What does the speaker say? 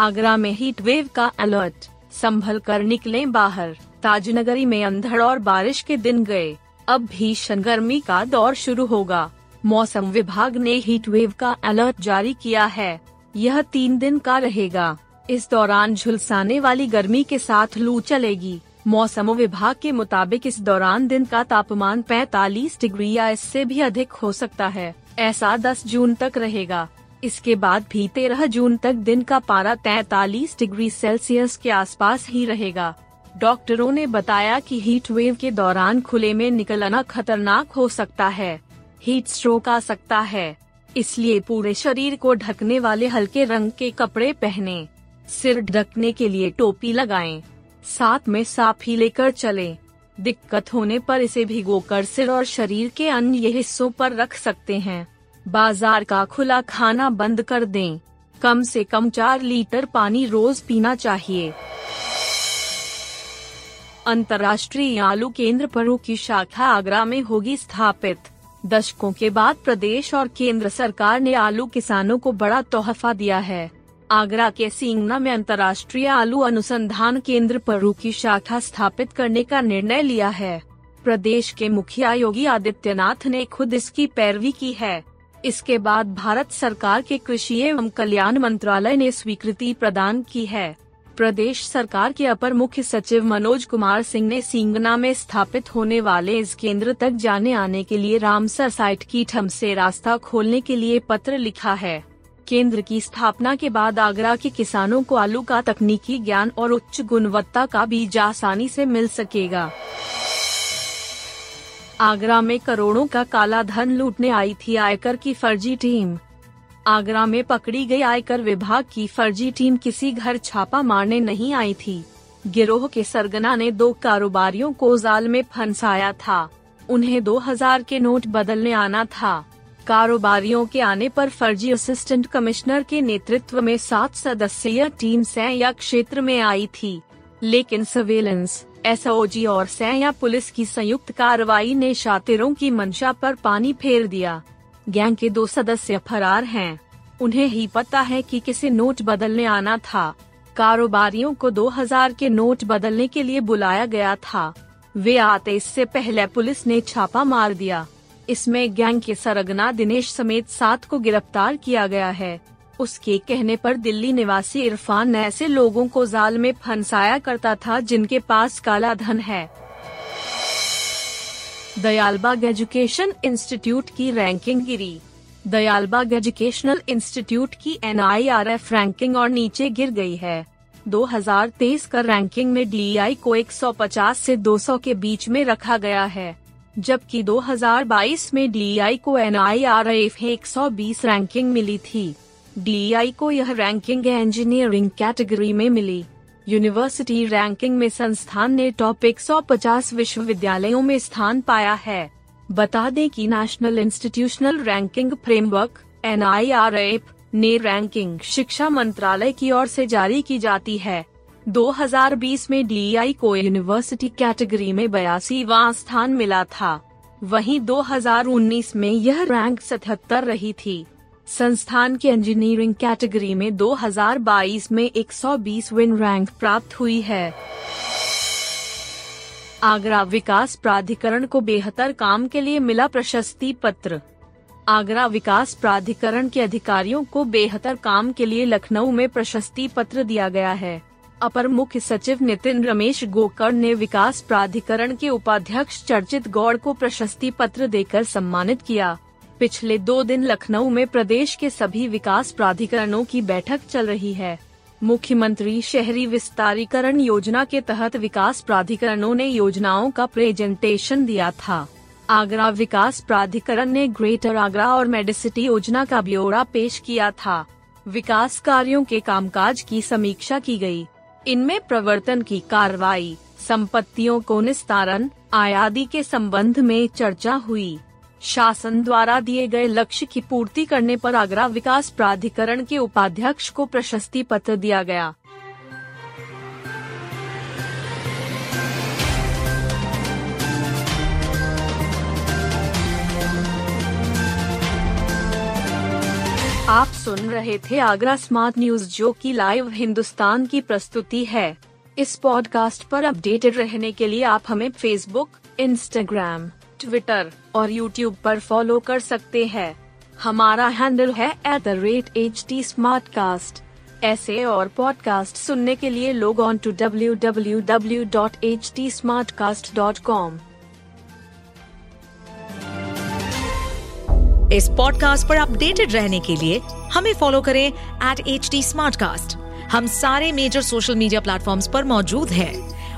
आगरा में heat wave का alert संभल कर निकले बाहर। ताजनगरी में अंधड़ और बारिश के दिन गए। अब भीषण गर्मी का दौर शुरू होगा। मौसम विभाग ने हीट वेव का अलर्ट जारी किया है। यह तीन दिन का रहेगा। इस दौरान झुलसाने वाली गर्मी के साथ लू चलेगी। मौसम विभाग के मुताबिक इस दौरान दिन का तापमान 45 डिग्री या इससे भी अधिक हो सकता है। ऐसा 10 जून तक रहेगा। इसके बाद भी तेरह जून तक दिन का पारा तैतालीस डिग्री सेल्सियस के आसपास ही रहेगा। डॉक्टरों ने बताया कि हीट वेव के दौरान खुले में निकलना खतरनाक हो सकता है। हीट स्ट्रोक आ सकता है। इसलिए पूरे शरीर को ढकने वाले हल्के रंग के कपड़े पहने। सिर ढकने के लिए टोपी लगाएँ, साथ में साफी लेकर चलें। दिक्कत होने पर इसे भिगोकर सिर और शरीर के अन्य हिस्सों पर रख सकते हैं। बाज़ार का खुला खाना बंद कर दें। कम से कम चार लीटर पानी रोज पीना चाहिए। अंतर्राष्ट्रीय आलू केंद्र परू की शाखा आगरा में होगी स्थापित। दशकों के बाद प्रदेश और केंद्र सरकार ने आलू किसानों को बड़ा तोहफा दिया है। आगरा के सिंगना में अंतर्राष्ट्रीय आलू अनुसंधान केंद्र परू की शाखा स्थापित करने का निर्णय लिया है। प्रदेश के मुखिया योगी आदित्यनाथ ने खुद इसकी पैरवी की है। इसके बाद भारत सरकार के कृषि एवं कल्याण मंत्रालय ने स्वीकृति प्रदान की है। प्रदेश सरकार के अपर मुख्य सचिव मनोज कुमार सिंह ने सिंगना में स्थापित होने वाले इस केंद्र तक जाने आने के लिए रामसर साइट की ठम से रास्ता खोलने के लिए पत्र लिखा है। केंद्र की स्थापना के बाद आगरा के किसानों को आलू का तकनीकी ज्ञान और उच्च गुणवत्ता का बीज आसानी से मिल सकेगा। आगरा में करोड़ों का काला धन लूटने आई थी आयकर की फर्जी टीम। आगरा में पकड़ी गई आयकर विभाग की फर्जी टीम किसी घर छापा मारने नहीं आई थी। गिरोह के सरगना ने दो कारोबारियों को जाल में फंसाया था। उन्हें 2000 के नोट बदलने आना था। कारोबारियों के आने पर फर्जी असिस्टेंट कमिश्नर के नेतृत्व में सात सदस्यीय टीम सैया क्षेत्र में आई थी। लेकिन सर्वेलेंस एसओजी और सैया पुलिस की संयुक्त कार्रवाई ने शातिरों की मंशा पर पानी फेर दिया। गैंग के दो सदस्य फरार हैं। उन्हें ही पता है कि किसे नोट बदलने आना था। कारोबारियों को 2000 के नोट बदलने के लिए बुलाया गया था। वे आते इससे पहले पुलिस ने छापा मार दिया। इसमें गैंग के सरगना दिनेश समेत सात को गिरफ़्तार किया गया है। उसके कहने पर दिल्ली निवासी इरफान ऐसे लोगों को जाल में फंसाया करता था जिनके पास काला धन है। दयालबाग एजुकेशन इंस्टीट्यूट की रैंकिंग गिरी। दयालबाग एजुकेशनल इंस्टीट्यूट की एनआईआरएफ रैंकिंग और नीचे गिर गई है। 2023 का रैंकिंग में डी को 150 से 200 के बीच में रखा गया है, जबकि 2022 में डीआई को N I R F ranking मिली थी। डीआई को यह रैंकिंग इंजीनियरिंग कैटेगरी में मिली। यूनिवर्सिटी रैंकिंग में संस्थान ने टॉप 150 विश्वविद्यालयों में स्थान पाया है। बता दें कि national institutional ranking framework NIRF ने रैंकिंग शिक्षा मंत्रालय की ओर से जारी की जाती है। 2020 में डीआई को यूनिवर्सिटी कैटेगरी में बयासी स्थान मिला था। वहीं 2019 में यह रैंक 77 रही थी। संस्थान के इंजीनियरिंग कैटेगरी में 2022 में 120 विन रैंक प्राप्त हुई है। आगरा विकास प्राधिकरण को बेहतर काम के लिए मिला प्रशस्ति पत्र। आगरा विकास प्राधिकरण के अधिकारियों को बेहतर काम के लिए लखनऊ में प्रशस्ति पत्र दिया गया है। अपर मुख्य सचिव नितिन रमेश गोकर ने विकास प्राधिकरण के उपाध्यक्ष चर्चित गौड़ को प्रशस्ति पत्र देकर सम्मानित किया। पिछले दो दिन लखनऊ में प्रदेश के सभी विकास प्राधिकरणों की बैठक चल रही है। मुख्यमंत्री शहरी विस्तारीकरण योजना के तहत विकास प्राधिकरणों ने योजनाओं का प्रेजेंटेशन दिया था। आगरा विकास प्राधिकरण ने ग्रेटर आगरा और मेडिसिटी योजना का ब्यौरा पेश किया था। विकास कार्यों के कामकाज की समीक्षा की गई। इनमें प्रवर्तन की कार्रवाई, संपत्तियों को निस्तारण, आयादी के संबंध में चर्चा हुई। शासन द्वारा दिए गए लक्ष्य की पूर्ति करने पर आगरा विकास प्राधिकरण के उपाध्यक्ष को प्रशस्ति पत्र दिया गया। आप सुन रहे थे आगरा स्मार्ट न्यूज़ जो की लाइव हिंदुस्तान की प्रस्तुति है। इस पॉडकास्ट पर अपडेटेड रहने के लिए आप हमें फेसबुक इंस्टाग्राम ट्विटर और यूट्यूब पर फॉलो कर सकते हैं। हमारा हैंडल है at the rate H T ऐसे और पॉडकास्ट सुनने के लिए log on to W W W dot H T dot com इस पॉडकास्ट पर अपडेटेड रहने के लिए हमें फॉलो करें एट एच हम सारे मेजर सोशल मीडिया प्लेटफॉर्म्स पर मौजूद हैं।